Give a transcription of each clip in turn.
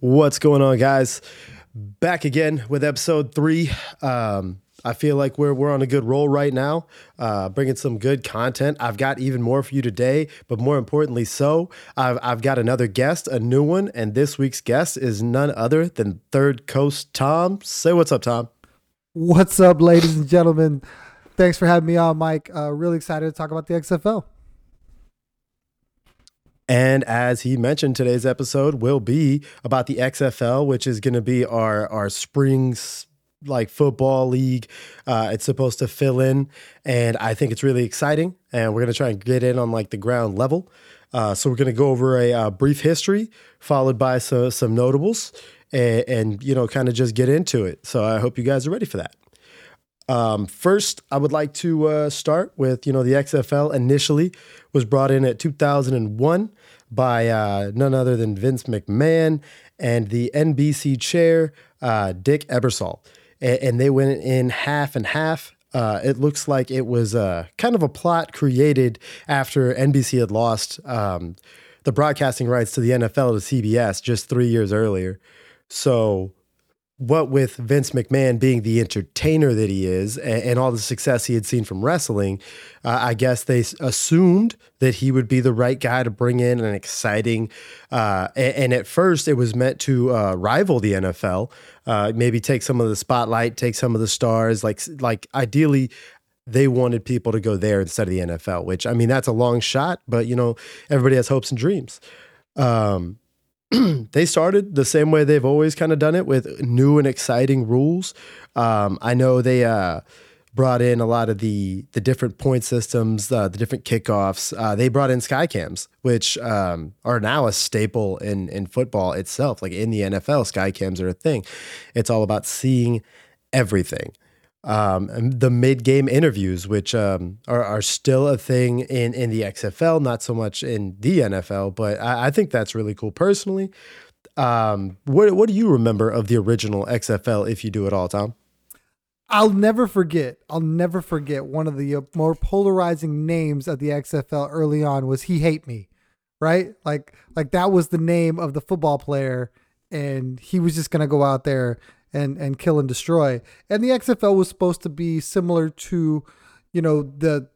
What's going on, guys? Back again with episode three. Um, I feel like we're we're on a good roll right now, uh, bringing some good content. I've got even more for you today, but more importantly, so I've I've got another guest, a new one, and this week's guest is none other than Third Coast Tom. Say what's up, Tom. What's up, ladies and gentlemen? Thanks for having me on, Mike. Uh, really excited to talk about the XFL. And as he mentioned, today's episode will be about the XFL, which is going to be our our springs like football league. Uh, it's supposed to fill in, and I think it's really exciting. And we're going to try and get in on like the ground level. Uh, so we're going to go over a, uh, brief history, followed by so, some notables, and, and you know, kind of just get into it. So I hope you guys are ready for that. Um, first, I would like to uh, start with you know the XFL initially was brought in at 2001 by uh, none other than Vince McMahon and the NBC chair uh, Dick Ebersol, and, and, they went in half and half. Uh, it looks like it was uh, kind of a plot created after NBC had lost um, the broadcasting rights to the NFL to CBS just three years earlier. So what with Vince McMahon being the entertainer that he is and, and all the success he had seen from wrestling, uh, I guess they assumed that he would be the right guy to bring in an exciting. Uh, and, and, at first, it was meant to uh, rival the NFL, uh, maybe take some of the spotlight, take some of the stars. Like, like ideally, they wanted people to go there instead of the NFL. Which I mean, that's a long shot, but you know, everybody has hopes and dreams. Um, they started the same way they've always kind of done it with new and exciting rules. Um, I know they uh, brought in a lot of the the different point systems, uh, the different kickoffs. Uh, they brought in skycams, which um, are now a staple in in football itself. Like in the NFL, skycams are a thing. It's all about seeing everything um, the mid game interviews, which um, are, are still a thing in, in the XFL, not so much in the NFL, but I, I think that's really cool personally. Um, what, what do you remember of the original XFL, if you do at all, Tom? I'll never forget. I'll never forget one of the uh, more polarizing names of the XFL early on was "He Hate Me," right? Like, like that was the name of the football player, and he was just gonna go out there and and kill and destroy. And the XFL was supposed to be similar to, you know, the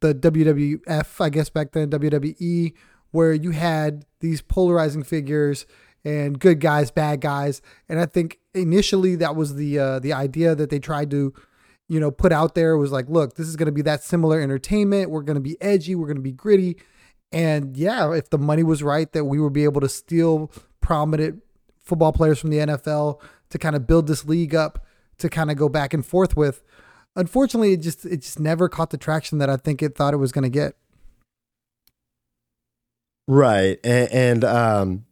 the WWF, I guess back then WWE, where you had these polarizing figures and good guys, bad guys. And I think initially that was the uh, the idea that they tried to, you know, put out there was like, look, this is going to be that similar entertainment. We're going to be edgy. We're going to be gritty. And yeah, if the money was right, that we would be able to steal prominent football players from the NFL to kind of build this league up to kind of go back and forth with. Unfortunately, it just it just never caught the traction that I think it thought it was going to get. Right, and, and um,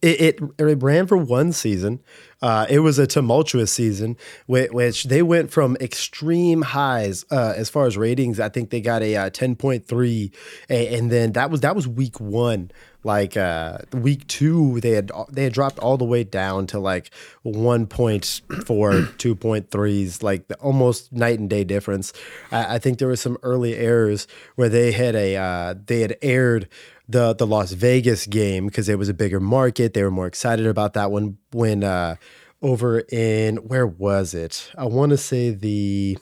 it, it, it ran for one season. Uh, it was a tumultuous season, which, which they went from extreme highs uh, as far as ratings. I think they got a uh, ten point three, and then that was that was week one. Like uh, week two, they had they had dropped all the way down to like 1.4, 2.3s, like almost night and day difference. I, I think there were some early errors where they had a uh, they had aired the the Las Vegas game because it was a bigger market. They were more excited about that one when uh, over in where was it? I want to say the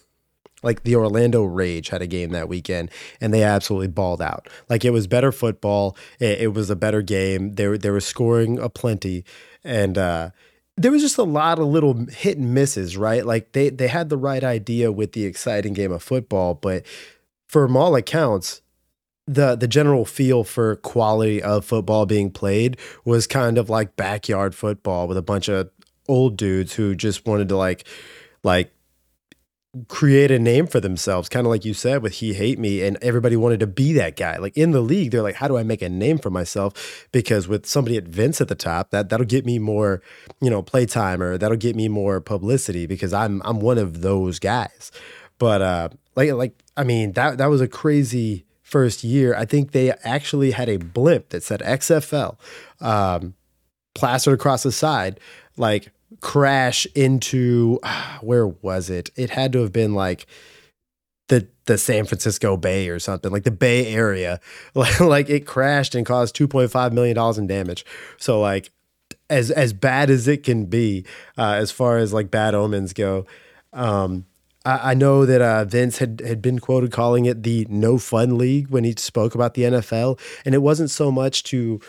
like the Orlando Rage had a game that weekend and they absolutely balled out. Like it was better football. It, it was a better game. They were, they were scoring a plenty and uh, there was just a lot of little hit and misses, right? Like they they had the right idea with the exciting game of football, but from all accounts, the the general feel for quality of football being played was kind of like backyard football with a bunch of old dudes who just wanted to like like create a name for themselves kind of like you said with he hate me and everybody wanted to be that guy. Like in the league they're like how do i make a name for myself? Because with somebody at vince at the top that that'll get me more you know playtime or that'll get me more publicity because i'm i'm one of those guys. But uh like like i mean that that was a crazy first year, I think they actually had a blimp that said XFL um, plastered across the side, like crash into where was it? It had to have been like the the San Francisco Bay or something, like the Bay Area. like it crashed and caused 2.5 million dollars in damage. So like as as bad as it can be, uh, as far as like bad omens go. Um, I, I know that uh, Vince had had been quoted calling it the no fun league when he spoke about the NFL, and it wasn't so much to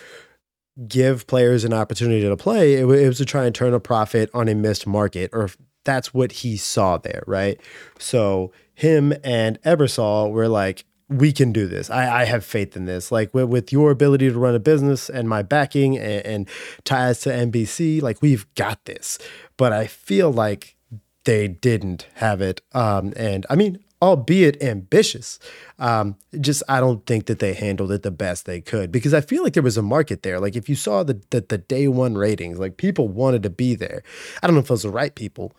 give players an opportunity to play; it, it was to try and turn a profit on a missed market, or that's what he saw there, right? So him and Ebersol were like, we can do this. I, I have faith in this. Like with, with, your ability to run a business and my backing and, and ties to NBC, like we've got this. But I feel like they didn't have it. Um, and I mean, albeit ambitious, um, just I don't think that they handled it the best they could because I feel like there was a market there. Like if you saw the the, the day one ratings, like people wanted to be there. I don't know if it was the right people,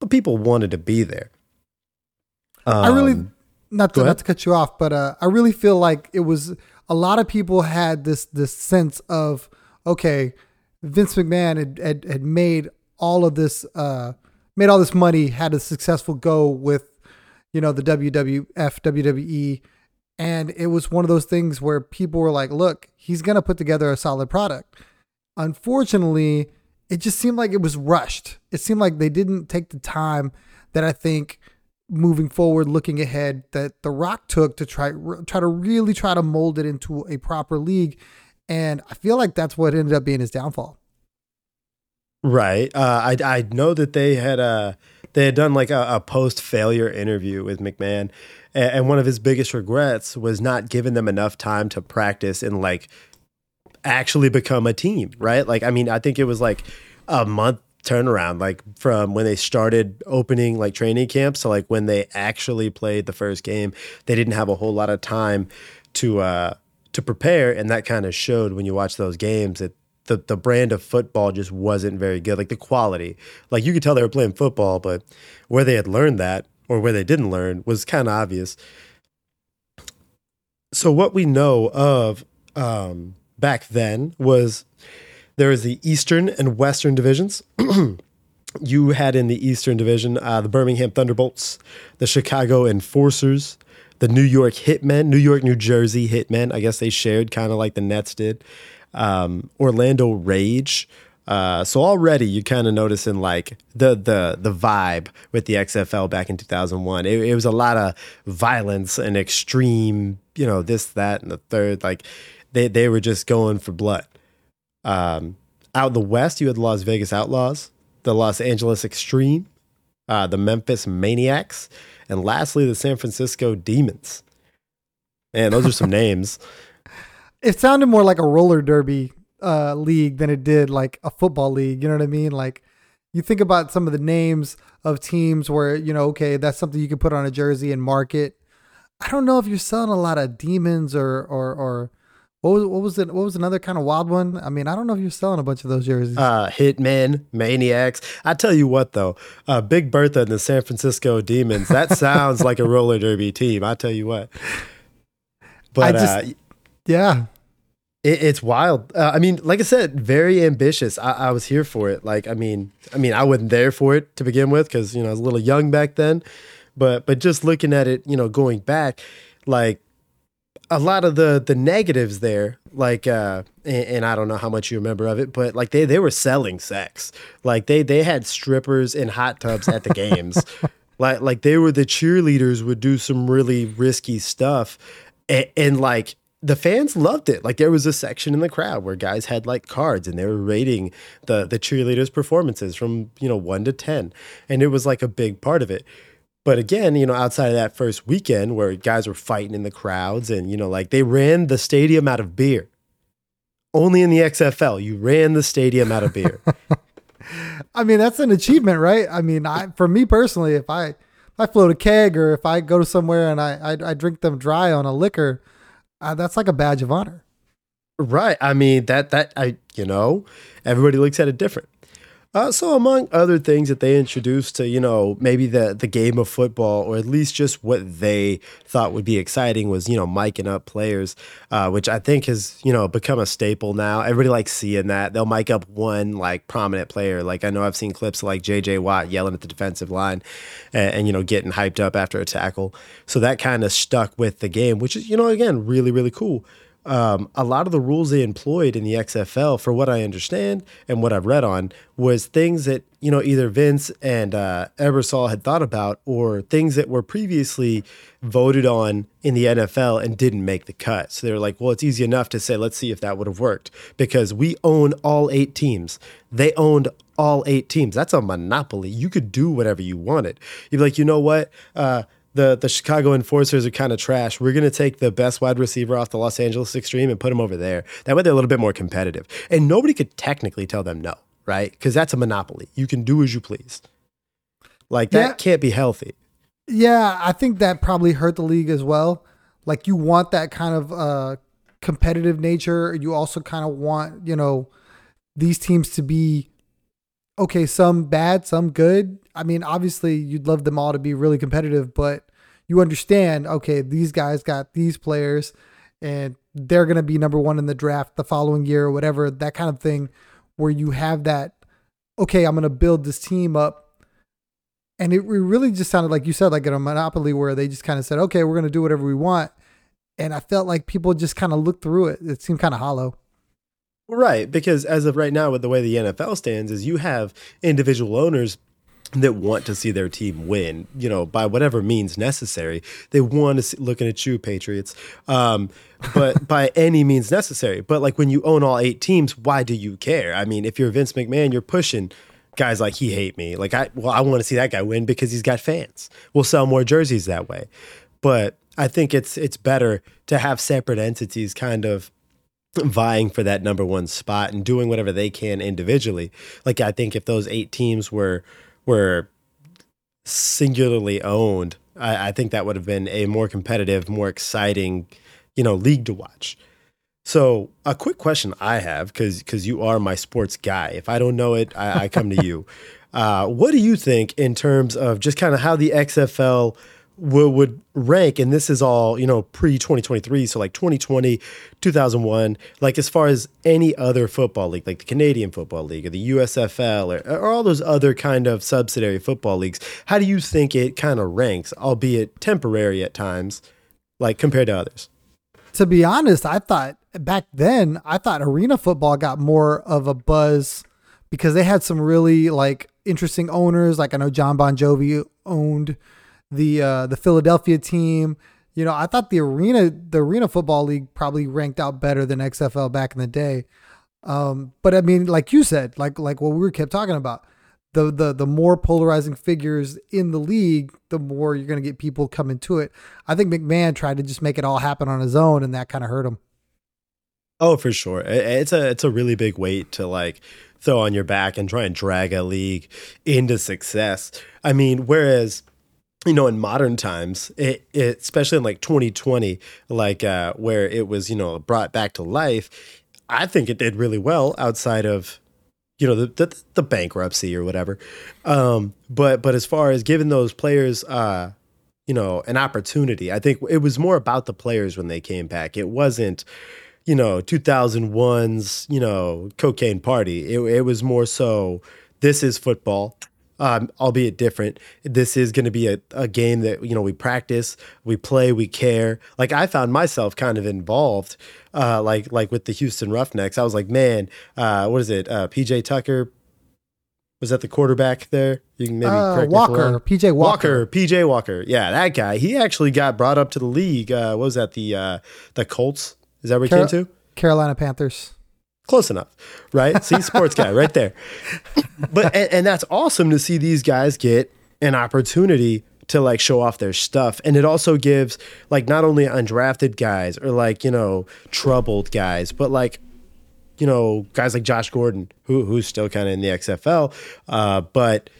but people wanted to be there. Um, I really not to, not to cut you off, but uh, I really feel like it was a lot of people had this this sense of okay, Vince McMahon had had, had made all of this uh, made all this money, had a successful go with you know the WWF WWE, and it was one of those things where people were like, look, he's gonna put together a solid product. Unfortunately, it just seemed like it was rushed. It seemed like they didn't take the time that I think moving forward, looking ahead, that The Rock took to try try to really try to mold it into a proper league, and I feel like that's what ended up being his downfall. Right. Uh, I I know that they had uh they had done like a, a post failure interview with McMahon, and, and one of his biggest regrets was not giving them enough time to practice and like actually become a team. Right. Like I mean, I think it was like a month turnaround like from when they started opening like training camps to like when they actually played the first game they didn't have a whole lot of time to uh to prepare and that kind of showed when you watch those games that the the brand of football just wasn't very good like the quality like you could tell they were playing football but where they had learned that or where they didn't learn was kind of obvious so what we know of um back then was there was the Eastern and Western divisions. you had in the Eastern Division uh, the Birmingham Thunderbolts, the Chicago Enforcers, the New York Hitmen, New York, New Jersey Hitmen. I guess they shared kind of like the Nets did. Um, Orlando Rage. Uh, so already you kind of noticing like the the the vibe with the XFL back in 2001. It, it was a lot of violence and extreme, you know, this, that, and the third. Like they they were just going for blood. Um, out the West, you had the Las Vegas Outlaws, the Los Angeles Extreme, uh, the Memphis Maniacs, and lastly, the San Francisco Demons. Man, those are some names. It sounded more like a roller derby uh, league than it did like a football league. You know what I mean? Like you think about some of the names of teams where you know, okay, that's something you can put on a jersey and market. I don't know if you're selling a lot of demons or or or what was what was it? What was another kind of wild one? I mean, I don't know if you're selling a bunch of those jerseys. Uh, Hitmen, Maniacs. I tell you what, though, uh, Big Bertha and the San Francisco Demons. That sounds like a roller derby team. I tell you what. But just, uh, yeah, it, it's wild. Uh, I mean, like I said, very ambitious. I, I, was here for it. Like, I mean, I mean, I wasn't there for it to begin with because you know I was a little young back then. But but just looking at it, you know, going back, like a lot of the the negatives there like uh and, and, i don't know how much you remember of it but like they they were selling sex like they they had strippers in hot tubs at the games like like they were the cheerleaders would do some really risky stuff and, and like the fans loved it. Like there was a section in the crowd where guys had like cards and they were rating the the cheerleaders' performances from you know one to ten, and it was like a big part of it. But again, you know, outside of that first weekend where guys were fighting in the crowds and, you know, like they ran the stadium out of beer. Only in the XFL, you ran the stadium out of beer. I mean, that's an achievement, right? I mean, I for me personally, if I if I float a keg or if I go to somewhere and I I, I drink them dry on a liquor, uh, that's like a badge of honor. Right. I mean, that that I you know, everybody looks at it different. Uh, so, among other things that they introduced to, you know, maybe the the game of football, or at least just what they thought would be exciting, was you know miking up players, uh, which I think has you know become a staple now. Everybody likes seeing that. They'll mic up one like prominent player. Like I know I've seen clips like J.J. Watt yelling at the defensive line, and, and you know getting hyped up after a tackle. So that kind of stuck with the game, which is you know again really really cool. Um, a lot of the rules they employed in the XFL, for what I understand and what I've read on, was things that you know either Vince and uh, Ebersol had thought about, or things that were previously voted on in the NFL and didn't make the cut. So they're like, well, it's easy enough to say, let's see if that would have worked because we own all eight teams. They owned all eight teams. That's a monopoly. You could do whatever you wanted. You'd be like, you know what? Uh, the the Chicago Enforcers are kind of trash. We're gonna take the best wide receiver off the Los Angeles Extreme and put him over there. That way they're a little bit more competitive, and nobody could technically tell them no, right? Because that's a monopoly. You can do as you please. Like that Yeah. can't be healthy. Yeah, I think that probably hurt the league as well. Like you want that kind of uh competitive nature. You also kind of want, you know, these teams to be okay, some bad, some good. I mean, obviously you'd love them all to be really competitive, but you understand, okay, these guys got these players and they're going to be number 1 in the draft the following year or whatever, that kind of thing where you have that okay, I'm going to build this team up and it really just sounded like you said, like in a monopoly where they just kind of said, okay, we're going to do whatever we want. And I felt like people just kind of looked through it. It seemed kind of hollow. Right, because as of right now, with the way the NFL stands, is you have individual owners that want to see their team win, you know, by whatever means necessary. They want to see, looking at you, Patriots, um, but by any means necessary. But like when you own all eight teams, why do you care? I mean, if you're Vince McMahon, you're pushing guys like he hate me. Like I, well, I want to see that guy win because he's got fans. We'll sell more jerseys that way. But I think it's it's better to have separate entities kind of vying for that number one spot and doing whatever they can individually. Like I think if those eight teams were were singularly owned, I, I think that would have been a more competitive, more exciting, you know, league to watch. So a quick question I have, because because you are my sports guy. If I don't know it, I, I come to you. Uh, what do you think in terms of just kind of how the XFL would, would rank? And this is all you know pre 2023, so like 2020, 2001. Like as far as any other football league, like the Canadian Football League or the USFL or, or all those other kind of subsidiary football leagues, how do you think it kind of ranks, albeit temporary at times, like compared to others? To be honest, I thought back then, I thought arena football got more of a buzz because they had some really like interesting owners. Like I know Jon Bon Jovi owned the uh, the Philadelphia team. You know, I thought the arena the arena football league probably ranked out better than XFL back in the day. Um, but I mean, like you said, like like what we were kept talking about, the the the more polarizing figures in the league, the more you're going to get people coming to it. I think McMahon tried to just make it all happen on his own, and that kind of hurt him. Oh, for sure. It's a it's a really big weight to like throw on your back and try and drag a league into success. I mean, whereas you know in modern times, it, it especially in like 2020, like uh, where it was you know brought back to life, I think it did really well outside of you know the the, the bankruptcy or whatever. Um, but but as far as giving those players. Uh, you know, an opportunity. I think it was more about the players when they came back. It wasn't, you know, 2001's, you know, cocaine party. It, it was more so this is football, um, albeit different. This is going to be a, a game that, you know, we practice, we play, we care. Like I found myself kind of involved, uh, like, like with the Houston Roughnecks. I was like, man, uh, what is it? Uh, PJ Tucker. Was that the quarterback there? You can maybe Uh, Walker. PJ Walker. Walker, PJ Walker. Yeah, that guy. He actually got brought up to the league. Uh, what was that? The uh, the Colts. Is that where he Car- came to? Carolina Panthers. Close enough, right? See, sports guy right there. But and, and that's awesome to see these guys get an opportunity to like show off their stuff, and it also gives like not only undrafted guys or like you know troubled guys, but like you know guys like Josh Gordon, who who's still kind of in the XFL, uh, but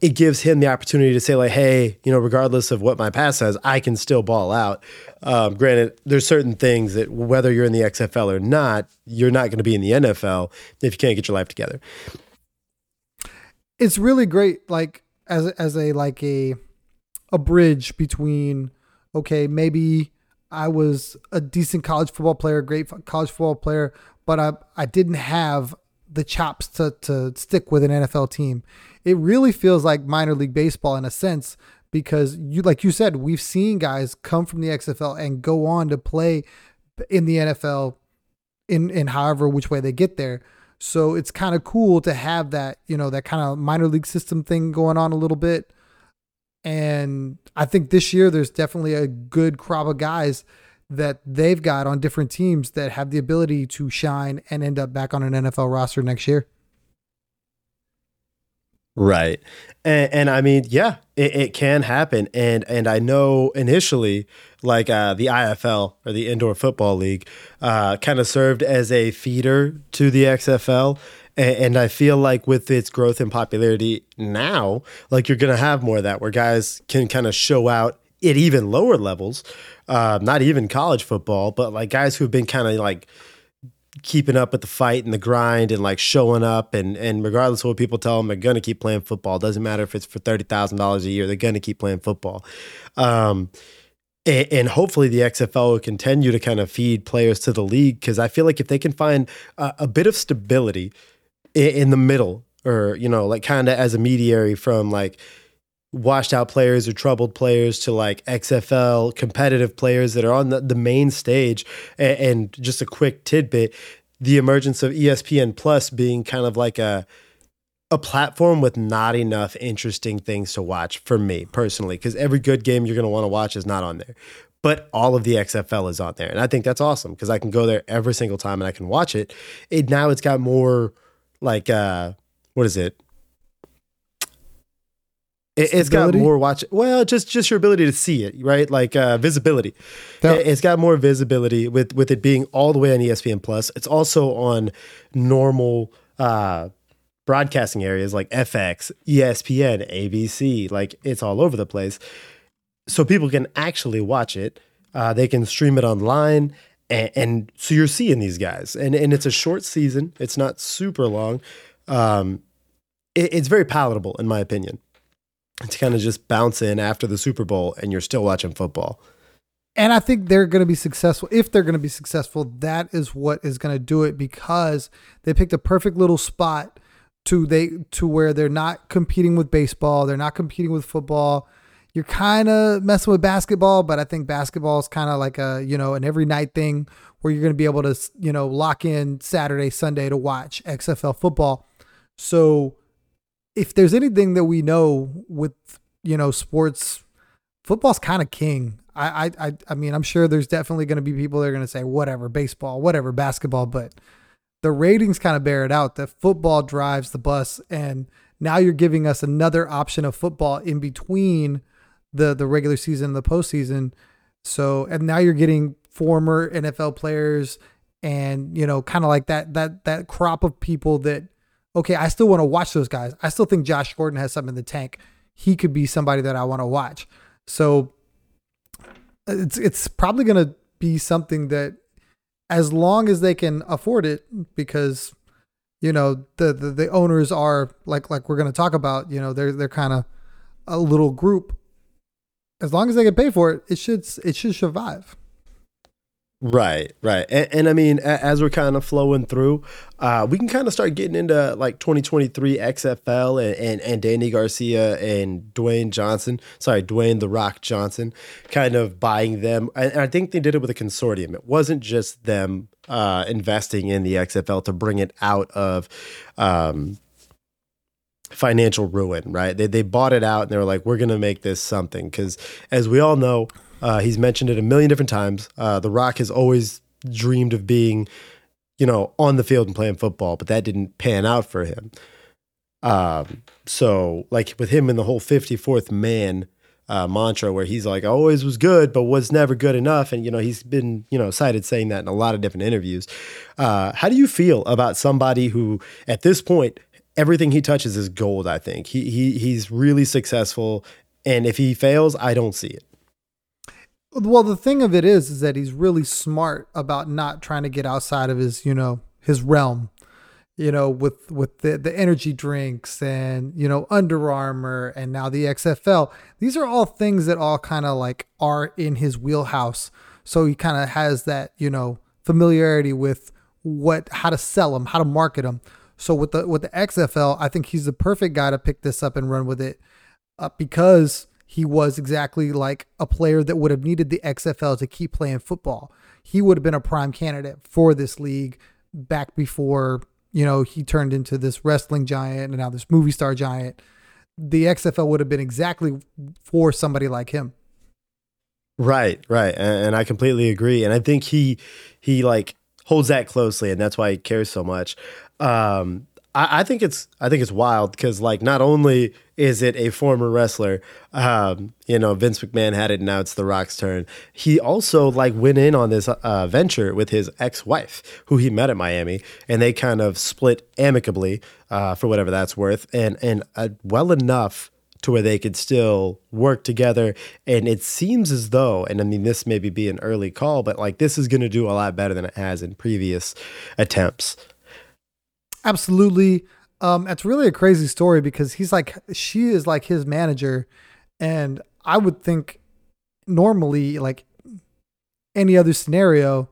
it gives him the opportunity to say like, hey, you know, regardless of what my past says, I can still ball out. Um, granted, there's certain things that whether you're in the XFL or not, you're not going to be in the NFL if you can't get your life together. It's really great, like as as a like a a bridge between okay, maybe I was a decent college football player, great college football player, but I I didn't have the chops to to stick with an NFL team. It really feels like minor league baseball in a sense because you like you said, we've seen guys come from the XFL and go on to play in the NFL in in however which way they get there. So it's kind of cool to have that, you know, that kind of minor league system thing going on a little bit. And I think this year there's definitely a good crop of guys that they've got on different teams that have the ability to shine and end up back on an NFL roster next year. Right. And, and I mean, yeah, it, it, can happen. And and I know initially, like uh, the IFL or the Indoor Football League, uh, kind of served as a feeder to the XFL. And, and I feel like with its growth and popularity now, like you're going to have more of that where guys can kind of show out at even lower levels, uh, not even college football, but like guys who've been kind of like keeping up with the fight and the grind and like showing up and and regardless of what people tell them, they're gonna keep playing football. Doesn't matter if it's for thirty thousand dollars a year, they're gonna keep playing football. Um, and, hopefully the XFL will continue to kind of feed players to the league because I feel like if they can find a, a bit of stability in, in the middle, or you know, like kind of as a mediary from like washed out players or troubled players to like XFL competitive players that are on the, the main stage. And, and, just a quick tidbit the emergence of ESPN Plus being kind of like a a platform with not enough interesting things to watch for me personally because every good game you're going to want to watch is not on there. But all of the XFL is on there and I think that's awesome because I can go there every single time and I can watch it. It now it's got more like uh what is it it, has got more watch. Well, just just your ability to see it, right? Like uh, visibility. It, has got more visibility with with it being all the way on ESPN Plus. It's also on normal uh, broadcasting areas like FX, ESPN, ABC. Like it's all over the place, so people can actually watch it. Uh, they can stream it online, and, and, so you're seeing these guys, and and it's a short season. It's not super long. Um, it, it's very palatable, in my opinion to kind of just bounce in after the Super Bowl and you're still watching football. And I think they're going to be successful. If they're going to be successful, that is what is going to do it because they picked a perfect little spot to they to where they're not competing with baseball, they're not competing with football. You're kind of messing with basketball, but I think basketball is kind of like a, you know, an every night thing where you're going to be able to, you know, lock in Saturday, Sunday to watch XFL football. So if there's anything that we know with you know sports, football's kind of king. I I I mean I'm sure there's definitely going to be people that are going to say whatever baseball, whatever basketball, but the ratings kind of bear it out that football drives the bus, and now you're giving us another option of football in between the the regular season and the postseason. So and now you're getting former NFL players and you know kind of like that that that crop of people that okay, I still want to watch those guys. I still think Josh Gordon has something in the tank. He could be somebody that I want to watch. So uh, it's it's probably going to be something that as long as they can afford it because you know the the, the owners are like like we're going to talk about, you know, they're they're kind of a little group. As long as they can pay for it, it should it should survive. Right, right. And, and, I mean, as we're kind of flowing through, uh, we can kind of start getting into like 2023 XFL and, and, and Dany Garcia and Dwayne Johnson. Sorry, Dwayne The Rock Johnson, kind of buying them. And I think they did it with a consortium. It wasn't just them uh, investing in the XFL to bring it out of. Um, financial ruin, right? They they bought it out and they were like, we're gonna make this something because, as we all know, uh, he's mentioned it a million different times. Uh, the Rock has always dreamed of being, you know, on the field and playing football, but that didn't pan out for him. Um, so, like with him in the whole 54th man uh, mantra, where he's like, I always was good, but was never good enough. And, you know, he's been, you know, cited saying that in a lot of different interviews. Uh, how do you feel about somebody who, at this point, everything he touches is gold? I think he, he he's really successful. And if he fails, I don't see it. Well, the thing of it is, is that he's really smart about not trying to get outside of his, you know, his realm. You know, with with the the energy drinks and you know Under Armour and now the XFL. These are all things that all kind of like are in his wheelhouse. So he kind of has that, you know, familiarity with what how to sell them, how to market them. So with the with the XFL, I think he's the perfect guy to pick this up and run with it, uh, because he was exactly like a player that would have needed the XFL to keep playing football. he would have been a prime candidate for this league back before you know he turned into this wrestling giant and now this movie star giant. The XFL would have been exactly for somebody like him. Right, right, and, I completely agree. And I think he he like holds that closely, and that's why he cares so much. Um, I, I think it's I think it's wild because like not only is it a former wrestler, um, you know Vince McMahon had it, now it's The Rock's turn. He also like went in on this uh, venture with his ex-wife, who he met at Miami, and they kind of split amicably uh, for whatever that's worth, and and uh, well enough to where they could still work together. And it seems as though, and I mean, this maybe be an early call, but like this is going to do a lot better than it has in previous attempts. Absolutely. Um, it's really a crazy story because he's like, she is like his manager. And I would think normally, like any other scenario,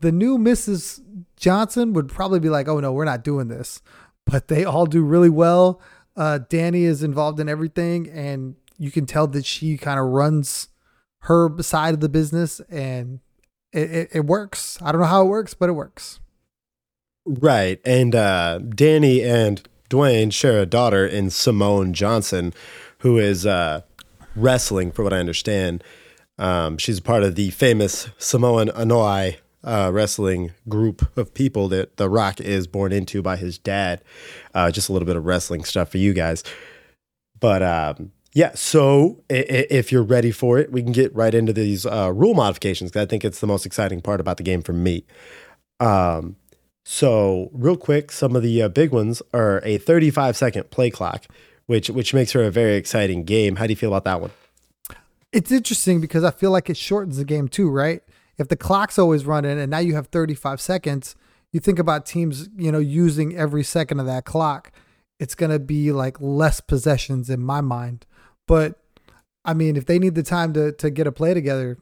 the new Mrs. Johnson would probably be like, oh no, we're not doing this. But they all do really well. Uh, Dany is involved in everything, and you can tell that she kind of runs her side of the business, and it, it, it works. I don't know how it works, but it works. Right. And uh, Dany and Dwayne share a daughter in Simone Johnson, who is uh, wrestling, for what I understand. Um, she's part of the famous Samoan Anoa'i uh, wrestling group of people that The Rock is born into by his dad. Uh, just a little bit of wrestling stuff for you guys. But um, yeah, so if you're ready for it, we can get right into these uh, rule modifications because I think it's the most exciting part about the game for me. Um, so, real quick, some of the uh, big ones are a 35 second play clock, which which makes her a very exciting game. How do you feel about that one? It's interesting because I feel like it shortens the game too, right? If the clock's always running and now you have 35 seconds, you think about teams, you know, using every second of that clock, it's going to be like less possessions in my mind. But I mean, if they need the time to to get a play together,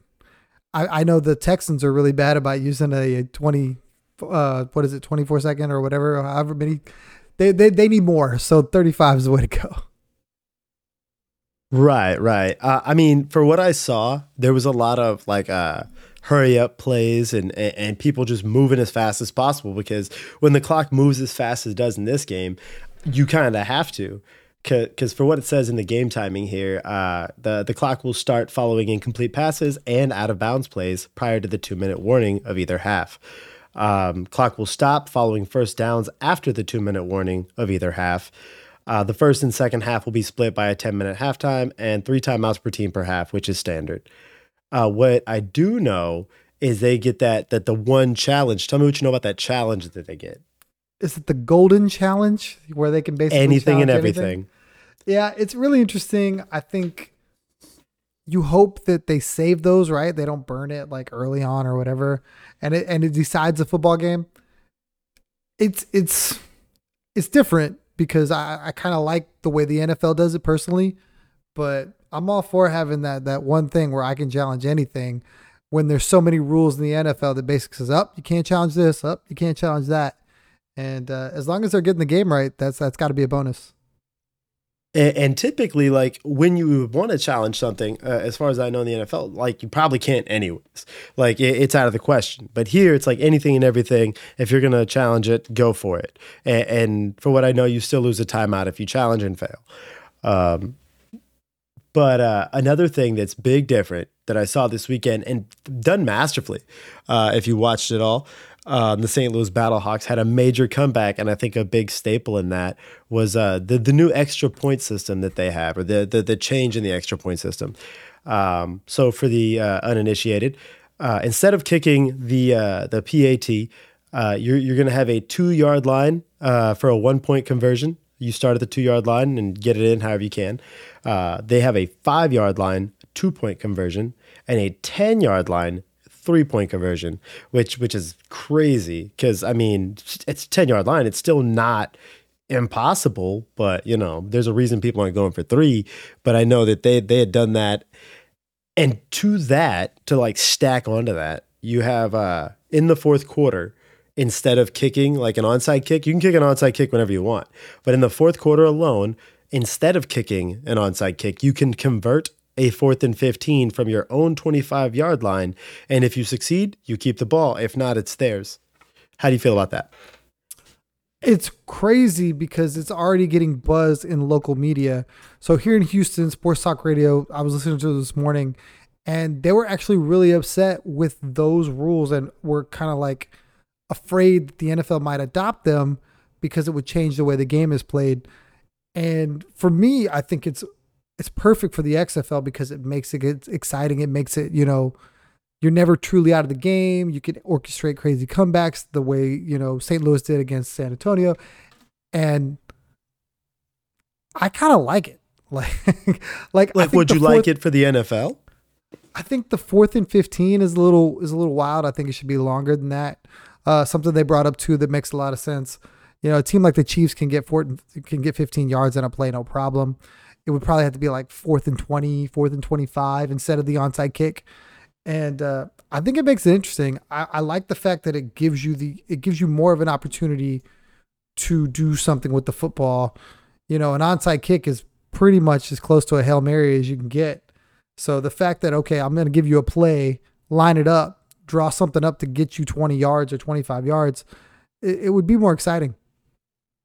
I, I know the Texans are really bad about using a 20 uh, what is it, 24 second or whatever, however many. They, they, they need more. So 35 is the way to go. Right, right. Uh, I mean, for what I saw, there was a lot of like uh, hurry up plays and, and, and people just moving as fast as possible because when the clock moves as fast as it does in this game, you kind of have to. Because for what it says in the game timing here, uh, the the clock will start following incomplete passes and out of bounds plays prior to the two minute warning of either half. Um, clock will stop following first downs after the two minute warning of either half. Uh, the first and second half will be split by a 10 minute halftime and three timeouts per team per half, which is standard. Uh, what I do know is they get that that the one challenge. Tell me what you know about that challenge that they get. Is it the golden challenge where they can basically anything and everything? Anything? Yeah, it's really interesting. I think you hope that they save those, right? They don't burn it like early on or whatever, and it and it decides a football game. It's it's it's different because I, I kind of like the way the NFL does it personally, but I'm all for having that that one thing where I can challenge anything when there's so many rules in the NFL that basically says, up, oh, you can't challenge this, up, oh, you can't challenge that. And uh, as long as they're getting the game right, that's that's got to be a bonus. And, and, typically, like when you want to challenge something, uh, as far as I know in the NFL, like you probably can't anyways. Like it, it's out of the question. But here, it's like anything and everything. If you're gonna challenge it, go for it. And, and for what I know, you still lose a timeout if you challenge and fail. Um, but uh, another thing that's big different that I saw this weekend and done masterfully, uh, if you watched it all, um, the St. Louis Battlehawks had a major comeback, and I think a big staple in that was uh, the the new extra point system that they have, or the the, the change in the extra point system. Um, so for the uh, uninitiated, uh, instead of kicking the uh, the PAT, uh, you're you're going to have a two yard line uh, for a one point conversion. You start at the two yard line and get it in however you can. they have a five yard line two point conversion and a ten yard line three point conversion, which which is crazy because I mean it's ten yard line. It's still not impossible, but you know there's a reason people aren't going for three. But I know that they they had done that, and to that to like stack onto that, you have uh in the fourth quarter instead of kicking like an onside kick, you can kick an onside kick whenever you want. But in the fourth quarter alone, instead of kicking an onside kick, you can convert a fourth and 15 from your own 25 yard line. And if you succeed, you keep the ball. If not, it's theirs. How do you feel about that? It's crazy because it's already getting buzz in local media. So here in Houston, Sports Talk Radio, I was listening to this morning, and they were actually really upset with those rules and were kind of like afraid that the NFL might adopt them because it would change the way the game is played. And for me, I think it's it's perfect for the XFL because it makes it exciting. It makes it, you know, you're never truly out of the game. You can orchestrate crazy comebacks the way, you know, St. Louis did against San Antonio. And I kind of like it. Like like like would you fourth, like it for the NFL? I think the fourth and 15 is a little is a little wild. I think it should be longer than that. Uh, something they brought up too that makes a lot of sense. You know, a team like the Chiefs can get four, can get 15 yards in a play, no problem. It would probably have to be like fourth and 20, fourth and 25 instead of the onside kick and uh, I think it makes it interesting. I, I, like the fact that it gives you the it gives you more of an opportunity to do something with the football. You know, an onside kick is pretty much as close to a hail mary as you can get. So the fact that okay, I'm going to give you a play, line it up, draw something up to get you 20 yards or 25 yards, it, it would be more exciting.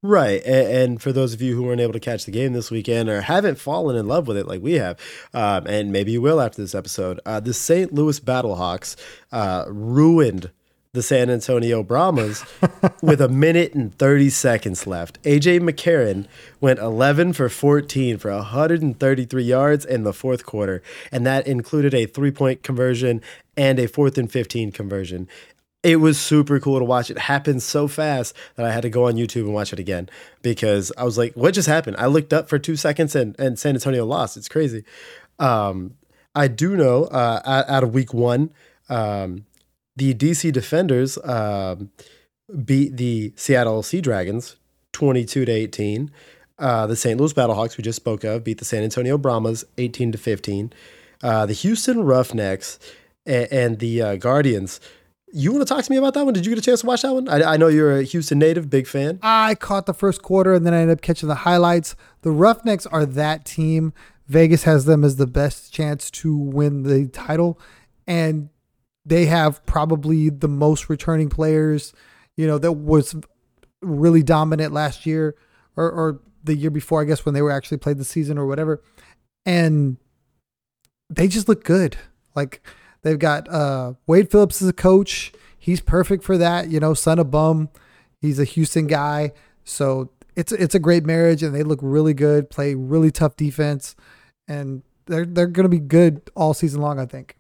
Right. And, and, for those of you who weren't able to catch the game this weekend or haven't fallen in love with it like we have, um, and maybe you will after this episode, uh, the St. Louis Battlehawks uh, ruined the San Antonio Brahmas with a minute and 30 seconds left. AJ McCarron went 11 for 14 for 133 yards in the fourth quarter, and that included a three point conversion and a fourth and 15 conversion it was super cool to watch. It happened so fast that I had to go on YouTube and watch it again because I was like, what just happened? I looked up for two seconds and, and San Antonio lost. It's crazy. Um, I do know uh, out of week one, um, the DC Defenders um, beat the Seattle Sea Dragons 22 to 18. Uh, the St. Louis Battlehawks, we just spoke of, beat the San Antonio Brahmas 18 to 15. Uh, the Houston Roughnecks and, and the uh, Guardians you want to talk to me about that one? Did you get a chance to watch that one? I, I, know you're a Houston native, big fan. I caught the first quarter and then I ended up catching the highlights. The Roughnecks are that team. Vegas has them as the best chance to win the title. And they have probably the most returning players, you know, that was really dominant last year or, or the year before, I guess, when they were actually played the season or whatever. And they just look good. Like, They've got uh, Wade Phillips as a coach. He's perfect for that. You know, son of Bum. He's a Houston guy. So it's it's a great marriage, and they look really good. Play really tough defense, and they're they're going to be good all season long. I think.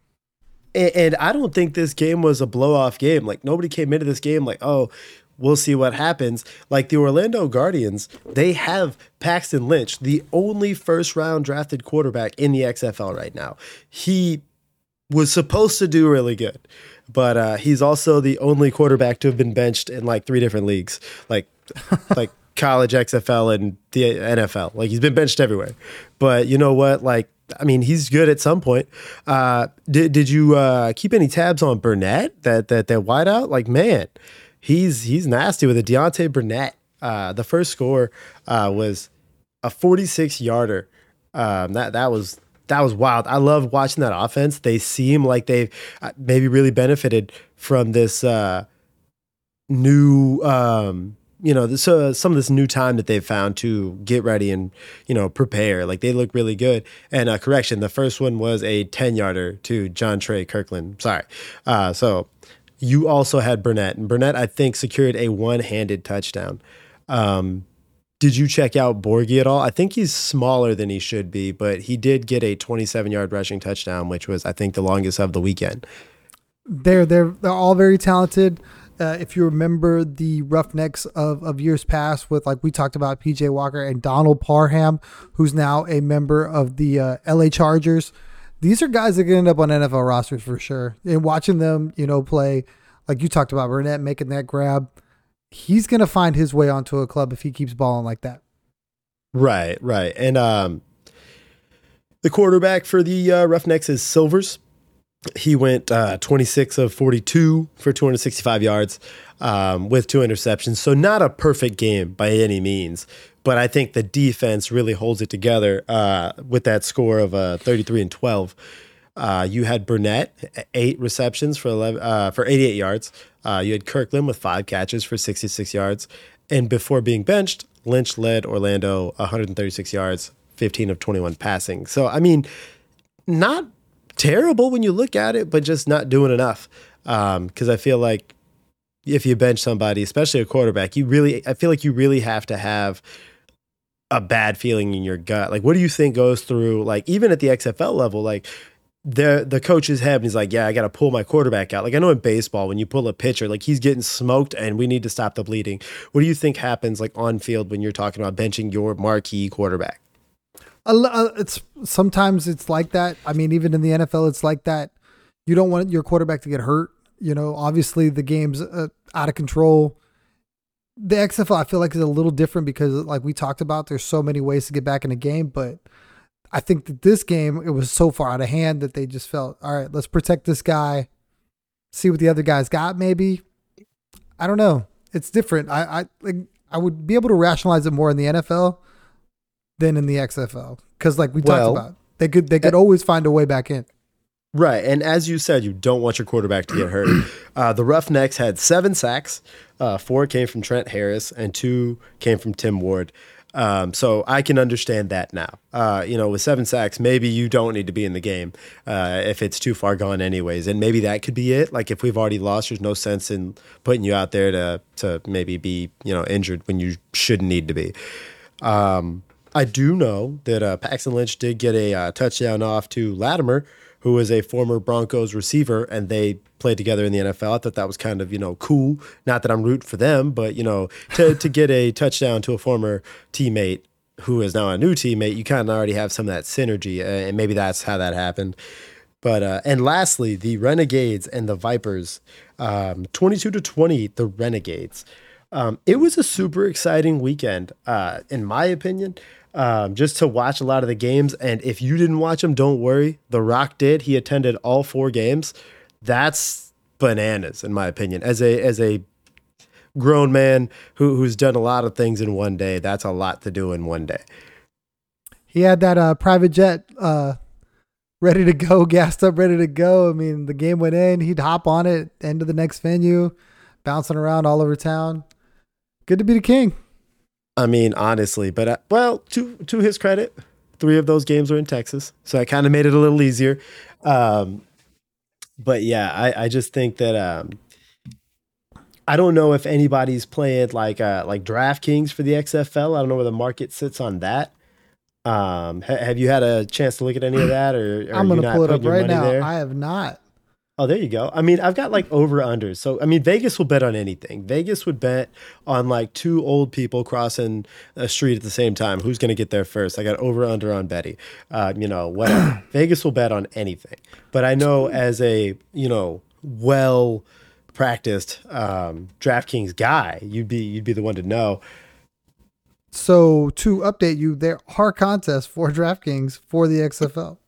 And, and I don't think this game was a blow off game. Like nobody came into this game like, oh, we'll see what happens. Like the Orlando Guardians, they have Paxton Lynch, the only first round drafted quarterback in the XFL right now. He was supposed to do really good, but uh, he's also the only quarterback to have been benched in like three different leagues, like like college, XFL, and the NFL. Like he's been benched everywhere. But you know what? Like I mean, he's good at some point. Uh, did did you uh, keep any tabs on Burnett? That that that wideout? Like man, he's he's nasty with a Deontay Burnett. Uh, the first score uh, was a 46 yarder. Um, that that was that was wild. I love watching that offense. They seem like they've uh, maybe really benefited from this uh, new, um, you know, this, uh, some of this new time that they've found to get ready and you know prepare. Like they look really good. And uh, correction, the first one was a ten yarder to Jontre Kirklin. Sorry. Uh, so you also had Burnett, and Burnett I think secured a one handed touchdown. Um, did you check out Borghi at all? I think he's smaller than he should be, but he did get a 27 yard rushing touchdown, which was, I think, the longest of the weekend. They're they're they're all very talented. Uh, if you remember the Roughnecks of, of years past, with like we talked about PJ Walker and Donald Parham, who's now a member of the uh, LA Chargers. These are guys that can end up on NFL rosters for sure. And watching them, you know, play like you talked about Burnett making that grab he's going to find his way onto a club if he keeps balling like that. Right, right. And um, the quarterback for the uh, Roughnecks is Silvers. he went uh, 26 of 42 for 265 yards um, with two interceptions. So, not a perfect game by any means. But I think the defense really holds it together uh, with that score of uh, 33 and 12. Uh, you had Burnett, eight receptions for 11, uh, for 88 yards. Uh, you had Kirklin with five catches for 66 yards. And before being benched, Lynch led Orlando 136 yards, 15 of 21 passing. So, I mean, not terrible when you look at it, but just not doing enough. Because um, I feel like if you bench somebody, especially a quarterback, you really, I feel like you really have to have a bad feeling in your gut. Like, what do you think goes through, like, even at the XFL level, like, the the coach's head and he's like, Yeah, I gotta pull my quarterback out. Like I know in baseball, when you pull a pitcher, like he's getting smoked and we need to stop the bleeding. What do you think happens like on field when you're talking about benching your marquee quarterback? Uh, it's sometimes it's like that. I mean, even in the NFL, it's like that. You don't want your quarterback to get hurt. You know, obviously the game's uh, out of control. The XFL, I feel like, is a little different because, like we talked about, there's so many ways to get back in a game. But I think that this game, it was so far out of hand that they just felt, all right, let's protect this guy, see what the other guys got. Maybe I don't know. It's different. I I like I would be able to rationalize it more in the NFL than in the XFL because, like we well, talked about, they could they could uh, always find a way back in. Right, and as you said, you don't want your quarterback to get hurt. Uh, the Roughnecks had seven sacks. Uh, four came from Trent Harris, and two came from Tim Ward. Um, so I can understand that now. Uh, you know, with seven sacks, maybe you don't need to be in the game uh, if it's too far gone, anyways. And maybe that could be it. Like if we've already lost, there's no sense in putting you out there to to maybe be you know injured when you shouldn't need to be. Um, I do know that uh, Paxton Lynch did get a uh, touchdown off to Latimer, who is a former Broncos receiver, and they played together in the NFL. I thought that was kind of you know cool. Not that I'm rooting for them, but you know to to get a touchdown to a former teammate who is now a new teammate, you kind of already have some of that synergy, uh, and maybe that's how that happened. But uh, and lastly, the Renegades and the Vipers, um, twenty-two to twenty, the Renegades. Um, it was a super exciting weekend, uh, in my opinion um, just to watch a lot of the games. And if you didn't watch them, don't worry. The Rock did. He attended all four games. That's bananas, in my opinion. As a as a grown man who who's done a lot of things in one day, that's a lot to do in one day. He had that uh, private jet uh, ready to go, gassed up, ready to go. I mean, the game went in. He'd hop on it, end of the next venue, bouncing around all over town. Good to be the king. I mean, honestly, but uh, well, to to his credit, three of those games were in Texas, so I kind of made it a little easier. Um, but yeah, I, I just think that um, I don't know if anybody's playing like uh, like DraftKings for the XFL. I don't know where the market sits on that. Um, ha- have you had a chance to look at any of that, or, or I'm going to pull it up right now. There? I have not. Oh, there you go. I mean, I've got like over unders. So, I mean, Vegas will bet on anything. Vegas would bet on like two old people crossing a street at the same time. Who's going to get there first? I got over under on Betty. Uh, you know, whatever. Vegas will bet on anything. But I know as a, you know, well practiced um, DraftKings guy, you'd be you'd be the one to know. So to update you, there are contests for DraftKings for the XFL.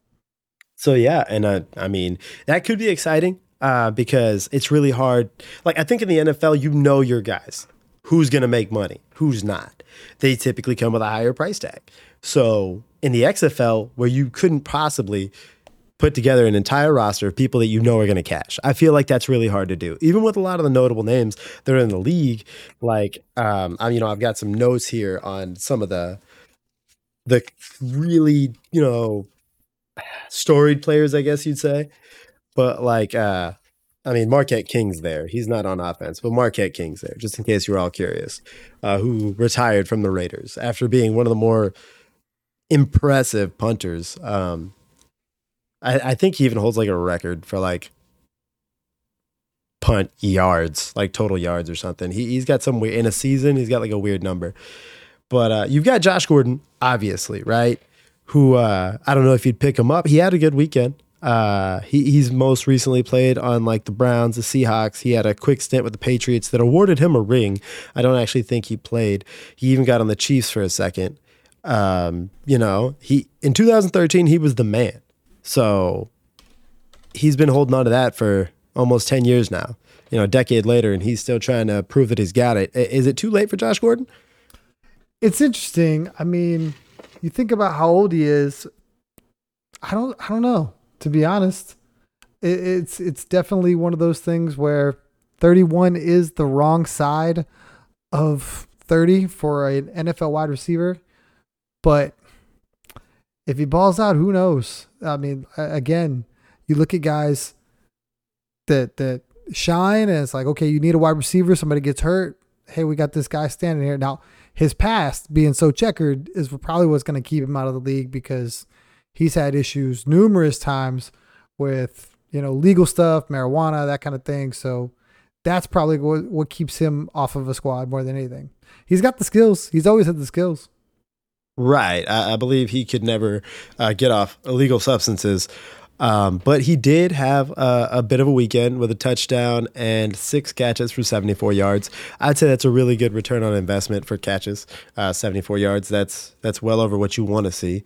So yeah, and uh, I mean that could be exciting uh, because it's really hard. Like I think in the NFL, you know your guys, who's going to make money, who's not. They typically come with a higher price tag. So in the XFL, where you couldn't possibly put together an entire roster of people that you know are going to cash. I feel like that's really hard to do, even with a lot of the notable names that are in the league. Like, um, I, you know, I've got some notes here on some of the the really, you know, storied players, I guess you'd say. But like, uh, I mean, Marquette King's there. He's not on offense, but Marquette King's there, just in case you were all curious, uh, who retired from the Raiders after being one of the more impressive punters. Um, I, I think he even holds like a record for like punt yards, like total yards or something. He, he's got some weird, in a season, he's got like a weird number. But uh, you've got Josh Gordon, obviously, right? Who uh, I don't know if you'd pick him up. He had a good weekend. Uh, he, he's most recently played on like the Browns, the Seahawks. He had a quick stint with the Patriots that awarded him a ring. I don't actually think he played. He even got on the Chiefs for a second. Um, you know, he in 2013 he was the man. So he's been holding on to that for almost 10 years now, you know, a decade later, and he's still trying to prove that he's got it. Is it too late for Josh Gordon? It's interesting. I mean, you think about how old he is. I don't. I don't know. To be honest, it, it's it's definitely one of those things where 31 is the wrong side of 30 for an NFL wide receiver, but if he balls out, who knows? I mean, again, you look at guys that that shine, and it's like, okay, you need a wide receiver. Somebody gets hurt. Hey, we got this guy standing here now. His past being so checkered is probably what's going to keep him out of the league because he's had issues numerous times with you know legal stuff, marijuana, that kind of thing. So that's probably what, what keeps him off of a squad more than anything. He's got the skills. He's always had the skills. Right. I, I believe he could never uh, get off illegal substances. Um, but he did have a, a, bit of a weekend with a touchdown and six catches for 74 yards. I'd say that's a really good return on investment for catches. Uh, 74 yards. That's that's well over what you want to see.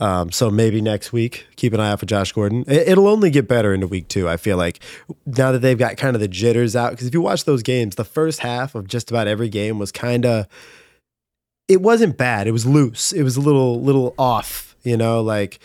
Um, so maybe next week, keep an eye out for Josh Gordon. It, will only get better into week two. I feel like now that they've got kind of the jitters out. Because if you watch those games, the first half of just about every game was kind of. It wasn't bad. It was loose. It was a little little off. You know, like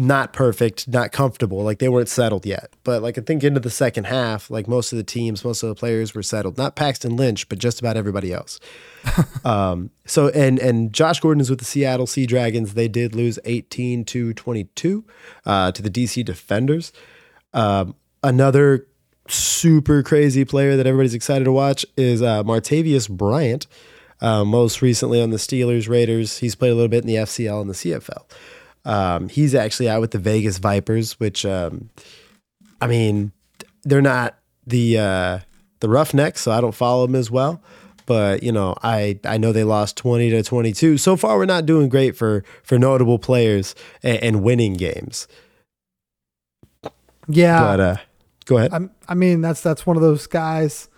not perfect, not comfortable. Like they weren't settled yet. But like I think into the second half, like most of the teams, most of the players were settled. Not Paxton Lynch, but just about everybody else. um, so and and Josh Gordon is with the Seattle Sea Dragons. They did lose 18 to 22 uh, to the DC Defenders. Um, another super crazy player that everybody's excited to watch is uh, Martavis Bryant. Uh, most recently on the Steelers, Raiders. He's played a little bit in the FCL and the CFL. Um, he's actually out with the Vegas Vipers, which um, I mean, they're not the uh, the Roughnecks, so I don't follow them as well. But you know, I I know they lost twenty to twenty two. So far, we're not doing great for for notable players and, and winning games. Yeah, but uh, go ahead. I, I mean, that's that's one of those guys.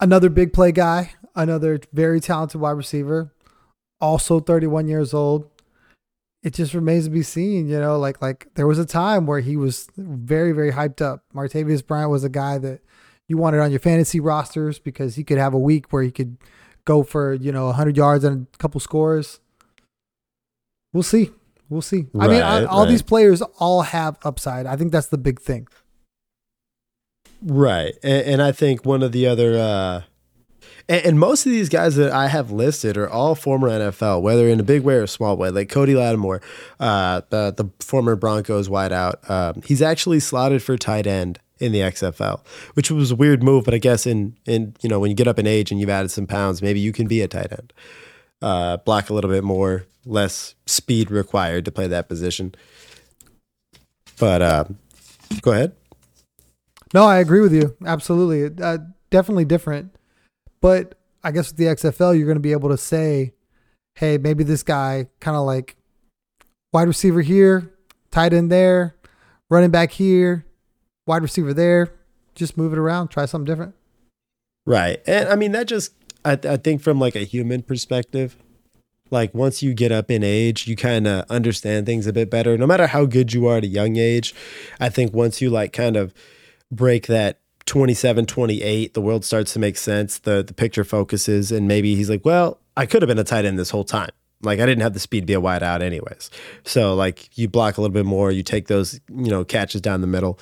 Another big play guy, another very talented wide receiver, also thirty one years old it just remains to be seen. You know, like like there was a time where he was very very hyped up. Martavis Bryant was a guy that you wanted on your fantasy rosters because he could have a week where he could go for you know 100 yards and a couple scores. We'll see. We'll see. Right, I mean, I, all right. these players all have upside. I think that's the big thing. Right, and, and I think one of the other. Uh and, and, most of these guys that I have listed are all former NFL, whether in a big way or a small way. Like Cody Latimer, uh, the, the former Broncos wideout, um, he's actually slotted for tight end in the XFL, which was a weird move. But I guess in in you know when you get up in age and you've added some pounds, maybe you can be a tight end, uh, block a little bit more, less speed required to play that position. But uh, go ahead. No, I agree with you. Absolutely, uh, definitely different. But I guess with the XFL, you're going to be able to say, hey, maybe this guy kind of like wide receiver here, tight end there, running back here, wide receiver there. Just move it around, try something different. Right. And I mean, that just, I, I think from like a human perspective, like once you get up in age, you kind of understand things a bit better. No matter how good you are at a young age, I think once you like kind of break that 27, 28, the world starts to make sense. The the picture focuses, and maybe he's like, well, I could have been a tight end this whole time. Like I didn't have the speed to be a wide out anyways. So like you block a little bit more, you take those, you know, catches down the middle.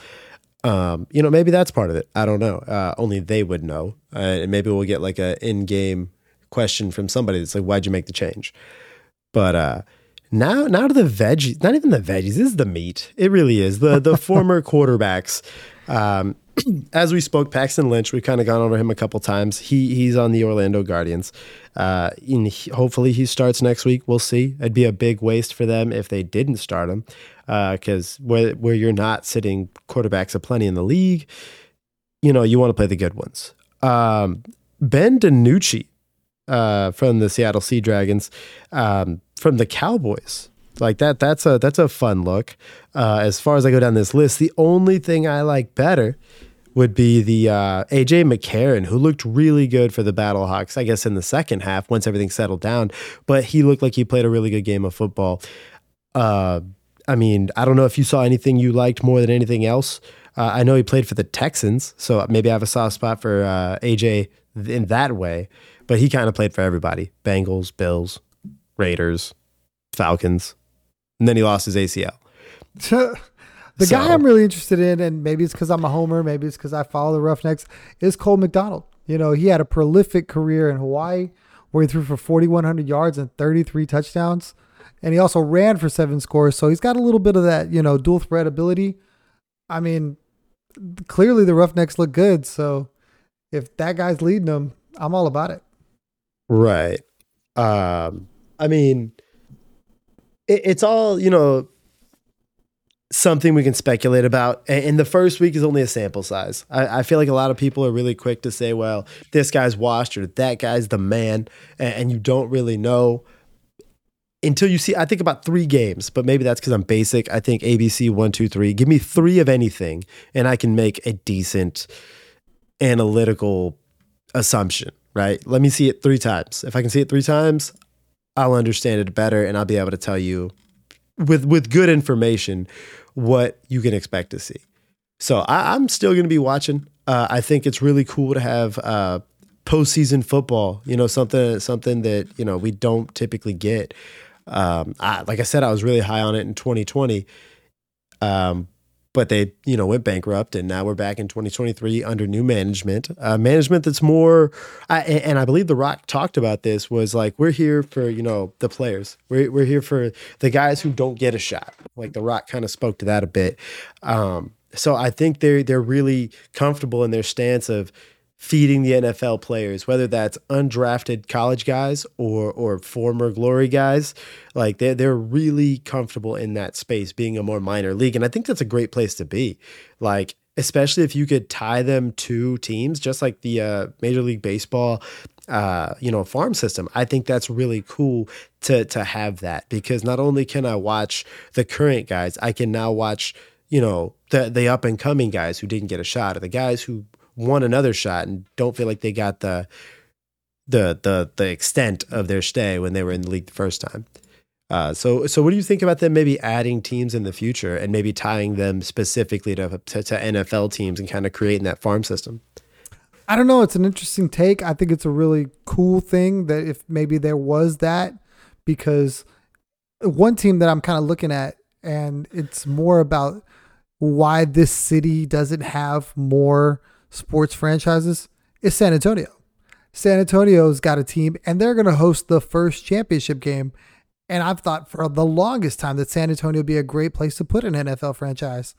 Um, you know, maybe that's part of it. I don't know. Uh, only they would know. Uh, and maybe we'll get like a in-game question from somebody that's like, why'd you make the change? But uh now now to the veggies, not even the veggies, this is the meat. It really is. The the former quarterbacks. Um, as we spoke, Paxton Lynch, we've kind of gone over him a couple times. He he's on the Orlando Guardians. Uh, hopefully he starts next week. We'll see. It'd be a big waste for them if they didn't start him, because uh, where where you're not sitting quarterbacks aplenty in the league, you know you want to play the good ones. Um, ben DiNucci uh, from the Seattle Sea Dragons, um, from the Cowboys. Like that, that's a that's a fun look. Uh, as far as I go down this list, the only thing I like better would be the uh, AJ McCarron, who looked really good for the Battlehawks, I guess, in the second half once everything settled down. But he looked like he played a really good game of football. Uh, I mean, I don't know if you saw anything you liked more than anything else. Uh, I know he played for the Texans, so maybe I have a soft spot for uh, AJ in that way. But he kind of played for everybody: Bengals, Bills, Raiders, Falcons, and then he lost his ACL. The so, guy I'm really interested in, and maybe it's because I'm a homer, maybe it's because I follow the Roughnecks, is Cole McDonald. You know, he had a prolific career in Hawaii where he threw for 4,100 yards and 33 touchdowns. And he also ran for seven scores. So he's got a little bit of that, you know, dual threat ability. I mean, clearly the Roughnecks look good. So if that guy's leading them, I'm all about it. Right. Um, I mean, it, it's all, you know, something we can speculate about. And the first week is only a sample size. I, I, feel like a lot of people are really quick to say, well, this guy's washed or that guy's the man. And, you don't really know until you see. I think about three games, but maybe that's because I'm basic. I think ABC one, two, three. Give me three of anything, and I can make a decent analytical assumption, right? Let me see it three times. If I can see it three times, I'll understand it better and I'll be able to tell you with with good information what you can expect to see. So I, am still going to be watching. Uh, I think it's really cool to have uh, postseason football. You know, something something that you know we don't typically get. Um, I, like I said, I was really high on it in 2020. Um, but they you know went bankrupt and now we're back in 2023 under new management uh, management that's more I, and i believe the rock talked about this was like we're here for you know the players. We're, we're here for the guys who don't get a shot. Like the rock kind of spoke to that a bit. Um, so i think they're they're really comfortable in their stance of feeding the NFL players, whether that's undrafted college guys or or former glory guys. Like they're they're really comfortable in that space, being a more minor league, and I think that's a great place to be. Like especially if you could tie them to teams, just like the uh, Major League Baseball. Uh, you know, farm system. I think that's really cool to to have that because not only can I watch the current guys, I can now watch you know the the up and coming guys who didn't get a shot or the guys who want another shot and don't feel like they got the the the the extent of their stay when they were in the league the first time. Uh, so so what do you think about them maybe adding teams in the future and maybe tying them specifically to, to, to NFL teams and kind of creating that farm system? I don't know. It's an interesting take. I think it's a really cool thing that if maybe there was that, because one team that I'm kind of looking at, and it's more about why this city doesn't have more sports franchises is San Antonio. San Antonio's got a team and they're going to host the first championship game. And I've thought for the longest time that San Antonio would be a great place to put an NFL franchise.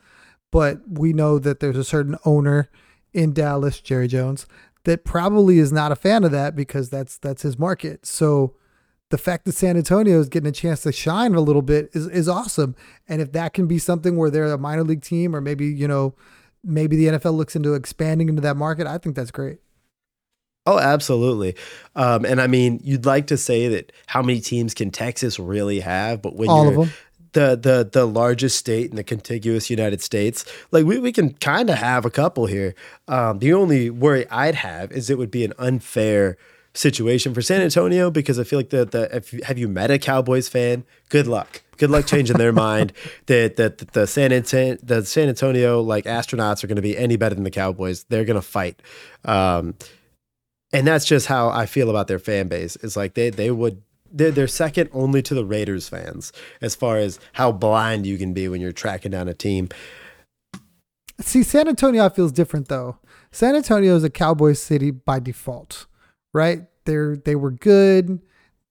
But we know that there's a certain owner in Dallas, Jerry Jones, that probably is not a fan of that because that's that's his market. So the fact that San Antonio is getting a chance to shine a little bit is, is awesome. And if that can be something where they're a minor league team or maybe, you know, maybe the NFL looks into expanding into that market, I think that's great. Oh, absolutely. Um, and I mean, you'd like to say that how many teams can Texas really have, but when All you're the the the largest state in the contiguous United States, like we, we can kind of have a couple here. Um, the only worry I'd have is it would be an unfair situation for San Antonio because I feel like the the if, have you met a Cowboys fan? Good luck good luck changing their mind that that the San Antonio the San Antonio like astronauts are going to be any better than the Cowboys. They're going to fight. Um, and that's just how I feel about their fan base. It's like they they would they're, they're second only to the Raiders fans as far as how blind you can be when you're tracking down a team. See, San Antonio feels different though. San Antonio is a Cowboys city by default, right? They're they were good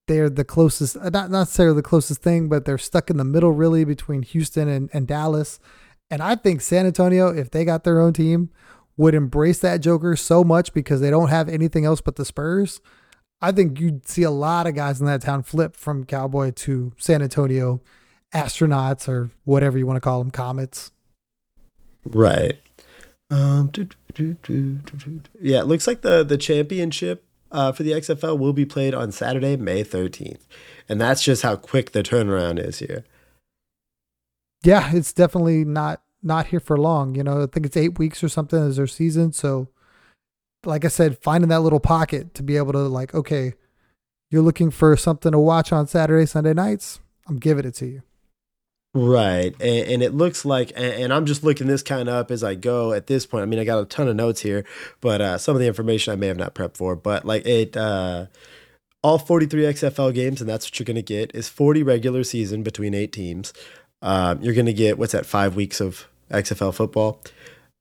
they're the closest, uh, not necessarily the closest thing, but they're stuck in the middle really between Houston and, and Dallas. And I think San Antonio, if they got their own team, would embrace that Joker so much because they don't have anything else but the Spurs. I think you'd see a lot of guys in that town flip from Cowboy to San Antonio astronauts or whatever you want to call them, comets. Right. Um, yeah, it looks like the the championship uh, for the XFL will be played on Saturday, May 13th. And that's just how quick the turnaround is here. Yeah, it's definitely not not here for long. You know, I think it's eight weeks or something as their season. So, like I said, finding that little pocket to be able to like, okay, you're looking for something to watch on Saturday, Sunday nights. I'm giving it to you. Right. And, and, it looks like, and, I'm just looking this kind of up as I go at this point. I mean, I got a ton of notes here, but uh, some of the information I may have not prepped for. But like it, uh, all 43 XFL games, and that's what you're going to get, is 40 regular season between eight teams. Um, you're going to get, what's that, five weeks of XFL football,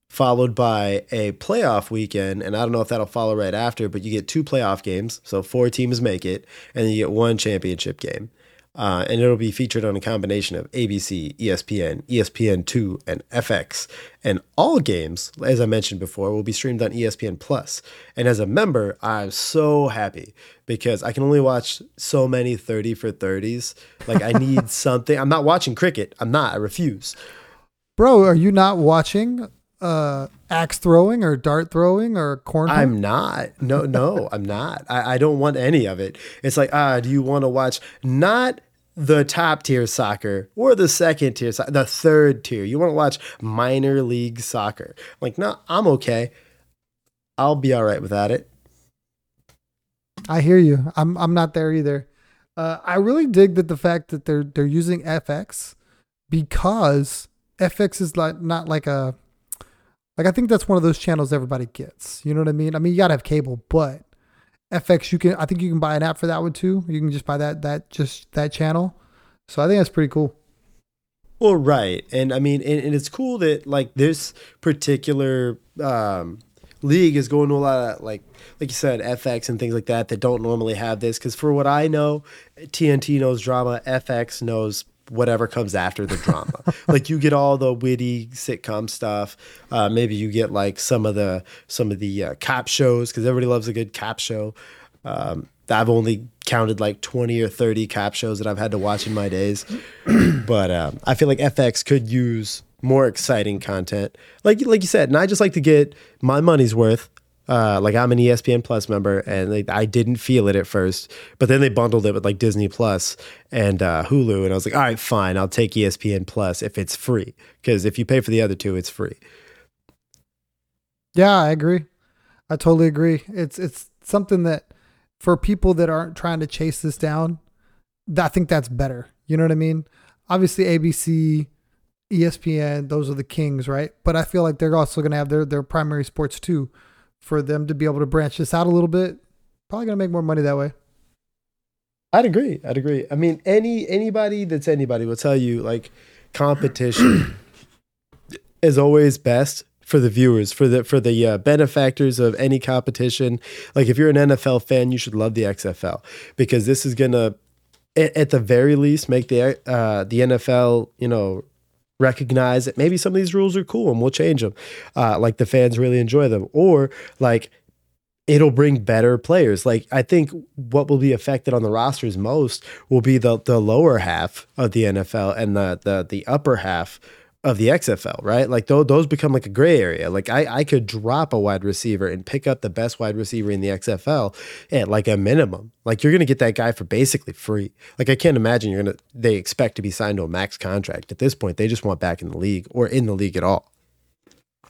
followed by a playoff weekend. And I don't know if that'll follow right after, but you get two playoff games. So four teams make it, and you get one championship game. Uh, and it'll be featured on a combination of ABC, ESPN, ESPN2, and FX. And all games, as I mentioned before, will be streamed on ESPN Plus. And as a member, I'm so happy because I can only watch so many 30 for 30s. Like, I need something. I'm not watching cricket. I'm not. I refuse. Bro, are you not watching uh axe throwing or dart throwing or corn i'm not no no i'm not I, I don't want any of it it's like ah do you want to watch not the top tier soccer or the second tier, the third tier. You want to watch minor league soccer. I'm like, no, I'm okay. I'll be all right without it. I hear you. I'm I'm not there either. Uh, I really dig that the fact that they're they're using FX because FX is like not like a like I think that's one of those channels everybody gets. You know what I mean? I mean you gotta have cable, but FX, you can I think you can buy an app for that one too. You can just buy that that just that channel. So I think that's pretty cool. Well, right, and I mean, and, and it's cool that like this particular um, league is going to a lot of like like you said FX and things like that that don't normally have this. Because for what I know, TNT knows drama, FX knows whatever comes after the drama. like you get all the witty sitcom stuff. Uh, maybe you get like some of the some of the uh, cop shows because everybody loves a good cop show. Um, I've only counted like 20 or 30 cop shows that I've had to watch in my days. but um, I feel like FX could use more exciting content. Like like you said, and I just like to get my money's worth uh, like I'm an ESPN Plus member, and like, I didn't feel it at first, but then they bundled it with like Disney Plus and uh, Hulu, and I was like, all right, fine, I'll take ESPN Plus if it's free, because if you pay for the other two, it's free. Yeah, I agree. I totally agree. It's it's something that for people that aren't trying to chase this down, I think that's better. You know what I mean? Obviously, ABC, ESPN, those are the kings, right? But I feel like they're also going to have their their primary sports too for them to be able to branch this out a little bit. Probably gonna make more money that way. I'd agree. I'd agree. I mean, any anybody that's anybody will tell you like competition is always best for the viewers, for the for the uh, benefactors of any competition. Like if you're an NFL fan, you should love the XFL because this is gonna, at, at the very least, make the uh, the NFL you know recognize that maybe some of these rules are cool and we'll change them. Uh, like the fans really enjoy them, or like it'll bring better players. Like I think what will be affected on the rosters most will be the the lower half of the NFL and the the the upper half of the XFL, right? Like those, those become like a gray area. Like I, I could drop a wide receiver and pick up the best wide receiver in the XFL at like a minimum. Like you're going to get that guy for basically free. Like I can't imagine you're going to, they expect to be signed to a max contract. At this point, they just want back in the league or in the league at all.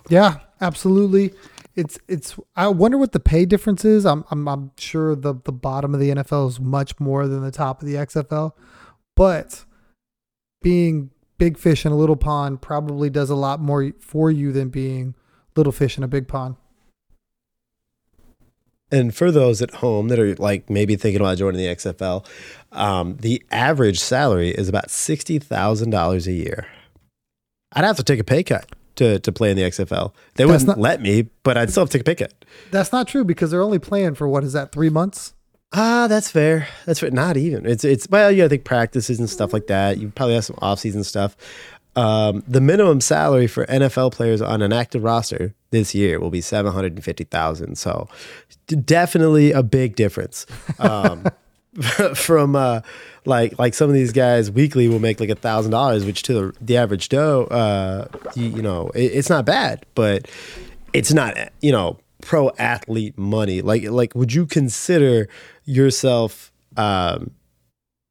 Yeah, absolutely. It's, it's, I wonder what the pay difference is. I'm, I'm, I'm sure the, the bottom of the NFL is much more than the top of the XFL, but being big fish in a little pond probably does a lot more for you than being little fish in a big pond. And for those at home that are like maybe thinking about joining the XFL, um, the average salary is about sixty thousand dollars a year. I'd have to take a pay cut to to play in the XFL. They That's wouldn't not, let me, but I'd still have to take a pay cut. That's not true because they're only playing for what is that three months? Ah, that's fair. That's fair. Not even. It's it's well, yeah, I think practices and stuff like that. You probably have some off season stuff. Um, the minimum salary for NFL players on an active roster this year will be seven hundred and fifty thousand. So, definitely a big difference. Um, from uh, like like some of these guys weekly will make like a thousand dollars, which to the, the average Joe, uh, you, you know, it, it's not bad, but it's not you know pro athlete money. Like like would you consider yourself um,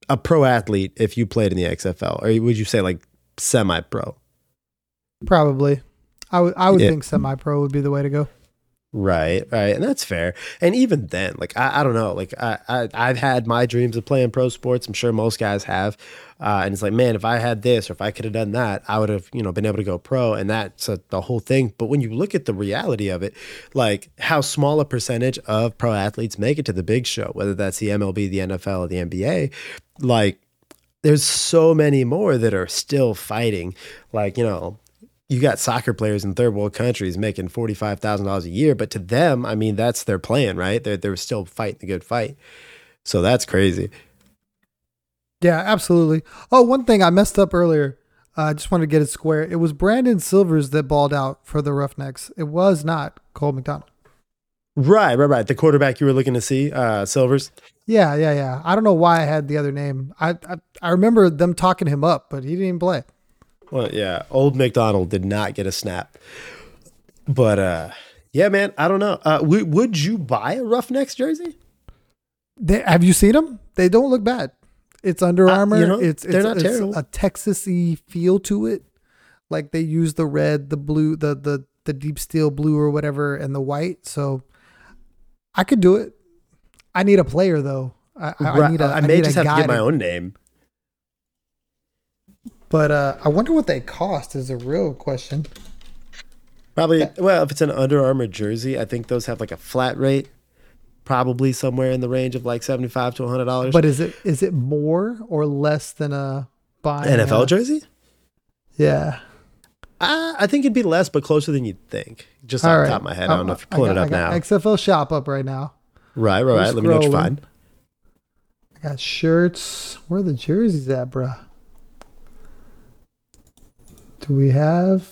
a pro athlete if you played in the XFL, or would you say like semi pro? Probably. I would I would yeah. think semi pro would be the way to go. Right, right, and that's fair. And even then, like I, I don't know, like I, I I've had my dreams of playing pro sports. I'm sure most guys have, uh, and it's like, man, if I had this or if I could have done that, I would have, you know, been able to go pro, and that's a, the whole thing. But when you look at the reality of it, like how small a percentage of pro athletes make it to the big show, whether that's the MLB, the NFL, or the NBA, like there's so many more that are still fighting. Like you know, you got soccer players in third world countries making forty five thousand dollars a year, but to them, I mean, that's their plan, right? They're they're still fighting the good fight. So that's crazy. Yeah, absolutely. Oh, one thing I messed up earlier. Uh, I just wanted to get it square. It was Brandon Silvers that balled out for the Roughnecks. It was not Cole McDonald. Right, right, right. The quarterback you were looking to see, uh, Silvers. Yeah, yeah, yeah. I don't know why I had the other name. I, I I remember them talking him up, but he didn't even play. Well, yeah, old McDonald did not get a snap. But uh yeah, man, I don't know. Uh w- would you buy a Roughnecks jersey? They, have you seen them? They don't look bad. It's Under Armour. Uh, you know, it's they're it's, not it's terrible. a Texasy feel to it. Like they use the red, the blue, the the the deep steel blue or whatever, and the white. So I could do it. I need a player though. I, I, I need a. I I may need just have to get my to- own name. But uh, I wonder what they cost. Is a real question. Probably well, if it's an Under Armour jersey, I think those have like a flat rate. Probably somewhere in the range of like seventy five to hundred dollars. But is it is it more or less than a buying NFL a- jersey? Yeah. Uh, I think it'd be less, but closer than you'd think. Just All off right. the top of my head. I don't know if you're pulling got- it up now. XFL shop up right now. right, right, right. Let me know what you find. I got shirts. Where are the jerseys at, bruh? Do we have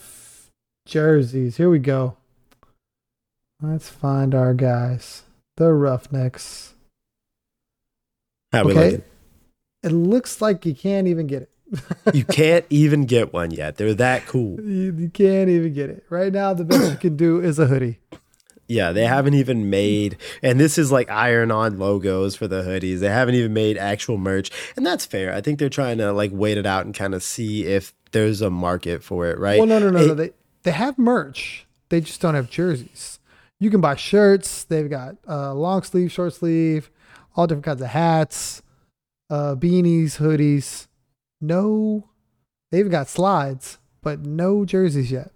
jerseys? Here we go. Let's find our guys. The Roughnecks. How we Okay. looking? It looks like you can't even get it. You can't even get one yet. They're that cool. you, you can't even get it. Right now, the best you can do is a hoodie. Yeah, they haven't even made, and this is like iron on logos for the hoodies. They haven't even made actual merch, and that's fair. I think they're trying to like wait it out and kind of see if there's a market for it, right? Well, no, no, no, It- no. They they have merch. They just don't have jerseys. You can buy shirts. They've got uh, long sleeve, short sleeve, all different kinds of hats, uh, beanies, hoodies. No, they've got slides, but no jerseys yet.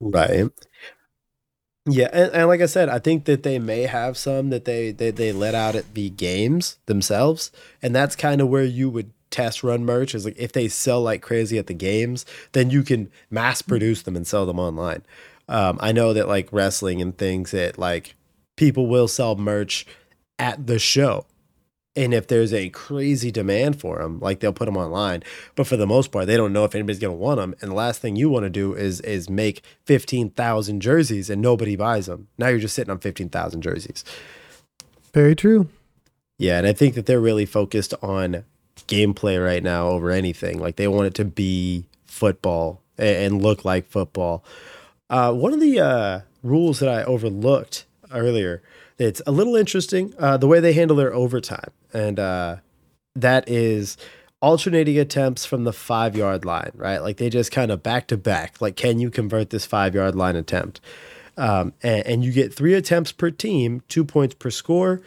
Right. Yeah, and, and like I said, I think that they may have some that they they, they let out at the games themselves, and that's kind of where you would test run merch. Is like if they sell like crazy at the games, then you can mass produce them and sell them online. Um, I know that like wrestling and things that like people will sell merch at the show. And if there's a crazy demand for them, like they'll put them online. But for the most part, they don't know if anybody's going to want them. And the last thing you want to do is is make fifteen thousand jerseys and nobody buys them. Now you're just sitting on fifteen thousand jerseys. Very true. Yeah, and I think that they're really focused on gameplay right now over anything. Like they want it to be football and look like football. Uh, one of the uh, rules that I overlooked earlier that's a little interesting uh, the way they handle their overtime, and uh, that is alternating attempts from the five yard line, right? Like they just kind of back to back. Like, can you convert this five yard line attempt? Um, and, and you get three attempts per team, two points per score,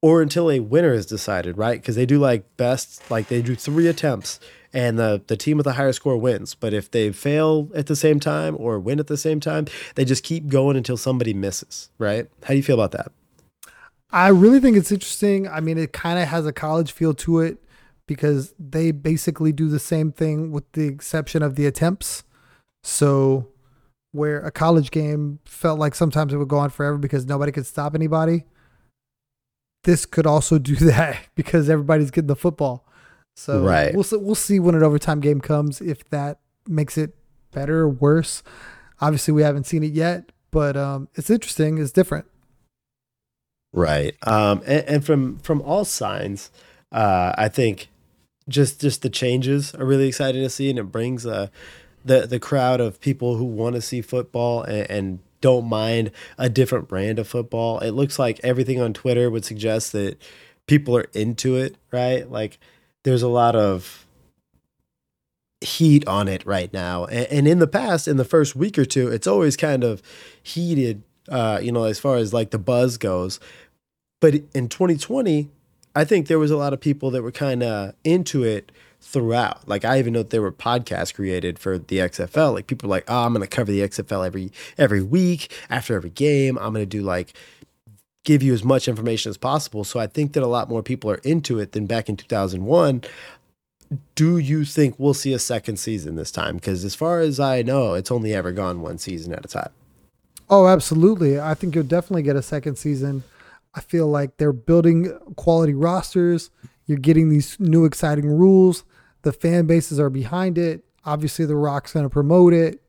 or until a winner is decided, right? Because they do like best, like they do three attempts, and the the team with the higher score wins. But if they fail at the same time or win at the same time, they just keep going until somebody misses, right? How do you feel about that? I really think it's interesting. I mean, it kind of has a college feel to it because they basically do the same thing with the exception of the attempts. So, where a college game felt like sometimes it would go on forever because nobody could stop anybody, this could also do that because everybody's getting the football. So, Right. we'll see, we'll see when an overtime game comes if that makes it better or worse. Obviously, we haven't seen it yet, but um, it's interesting. It's different. Right. Um, and, and from from all signs, uh, I think just just the changes are really exciting to see, and it brings uh, the the crowd of people who want to see football and, and don't mind a different brand of football. It looks like everything on Twitter would suggest that people are into it. Right. Like there's a lot of heat on it right now, and, and in the past, in the first week or two, it's always kind of heated uh, you know, as far as like the buzz goes. But in 2020, I think there was a lot of people that were kind of into it throughout. Like I even know that there were podcasts created for the XFL. Like people were like, oh, I'm gonna cover the XFL every every week after every game. I'm gonna do like give you as much information as possible. So I think that a lot more people are into it than back in 2001. Do you think we'll see a second season this time? Because as far as I know, it's only ever gone one season at a time. Oh, absolutely. I think you'll definitely get a second season. I feel like they're building quality rosters. You're getting these new exciting rules. The fan bases are behind it. Obviously, The Rock's going to promote it.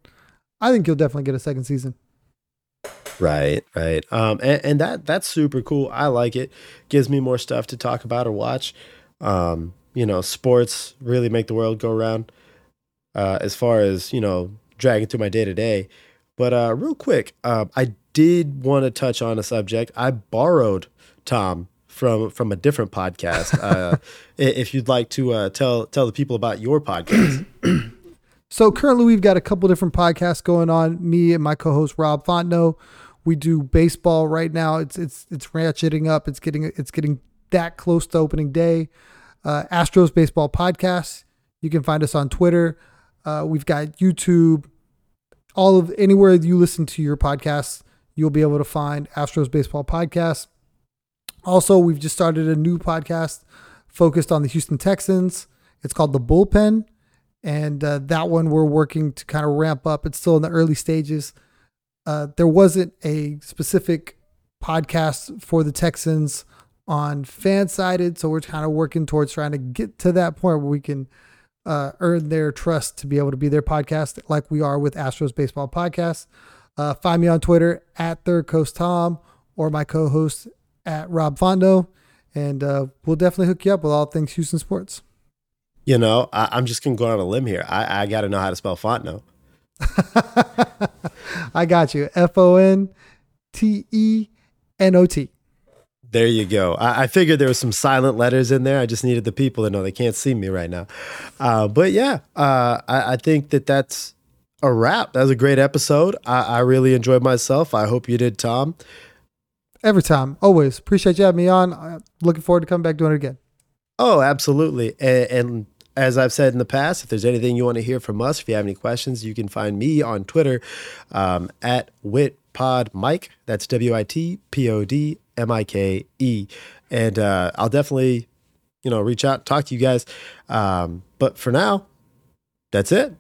I think you'll definitely get a second season. Right, right. Um, and, and that that's super cool. I like it. Gives me more stuff to talk about or watch. Um, you know, sports really make the world go round. Uh, as far as you know, dragging through my day to day. But uh, real quick, uh, I did want to touch on a subject. I borrowed Tom from from a different podcast. Uh, if you'd like to uh, tell tell the people about your podcast. so currently, we've got a couple different podcasts going on. Me and my co-host Rob Fontenot. We do baseball right now. It's it's it's ratcheting up. It's getting it's getting that close to opening day. Uh, Astros baseball podcast. You can find us on Twitter. Uh, we've got YouTube. All of anywhere you listen to your podcasts, you'll be able to find Astros baseball podcast. Also, we've just started a new podcast focused on the Houston Texans. It's called The Bullpen. And uh, that one we're working to kind of ramp up. It's still in the early stages. Uh, there wasn't a specific podcast for the Texans on FanSided. So we're kind of working towards trying to get to that point where we can uh, earn their trust to be able to be their podcast like we are with Astros Baseball Podcast. Uh, find me on Twitter at Third Coast Tom or my co host at Rob Fondo, and uh, we'll definitely hook you up with all things Houston sports. You know, I, am just gonna go on a limb here. I, I got to know how to spell Fontenot. I got you. F O N T E N O T. There you go. I, I, figured there was some silent letters in there. I just needed the people to know they can't see me right now. Uh, but yeah, uh, I, I, think that that's a wrap. That was a great episode. I, I really enjoyed myself. I hope you did, Tom. Every time, always appreciate you having me on. I'm looking forward to coming back doing it again. Oh, absolutely. And, and, as I've said in the past, if there's anything you want to hear from us, if you have any questions, you can find me on Twitter um, at WitPodMike. That's W I T P O D M I K E. And uh, I'll definitely, you know, reach out, talk to you guys. Um, but for now, that's it.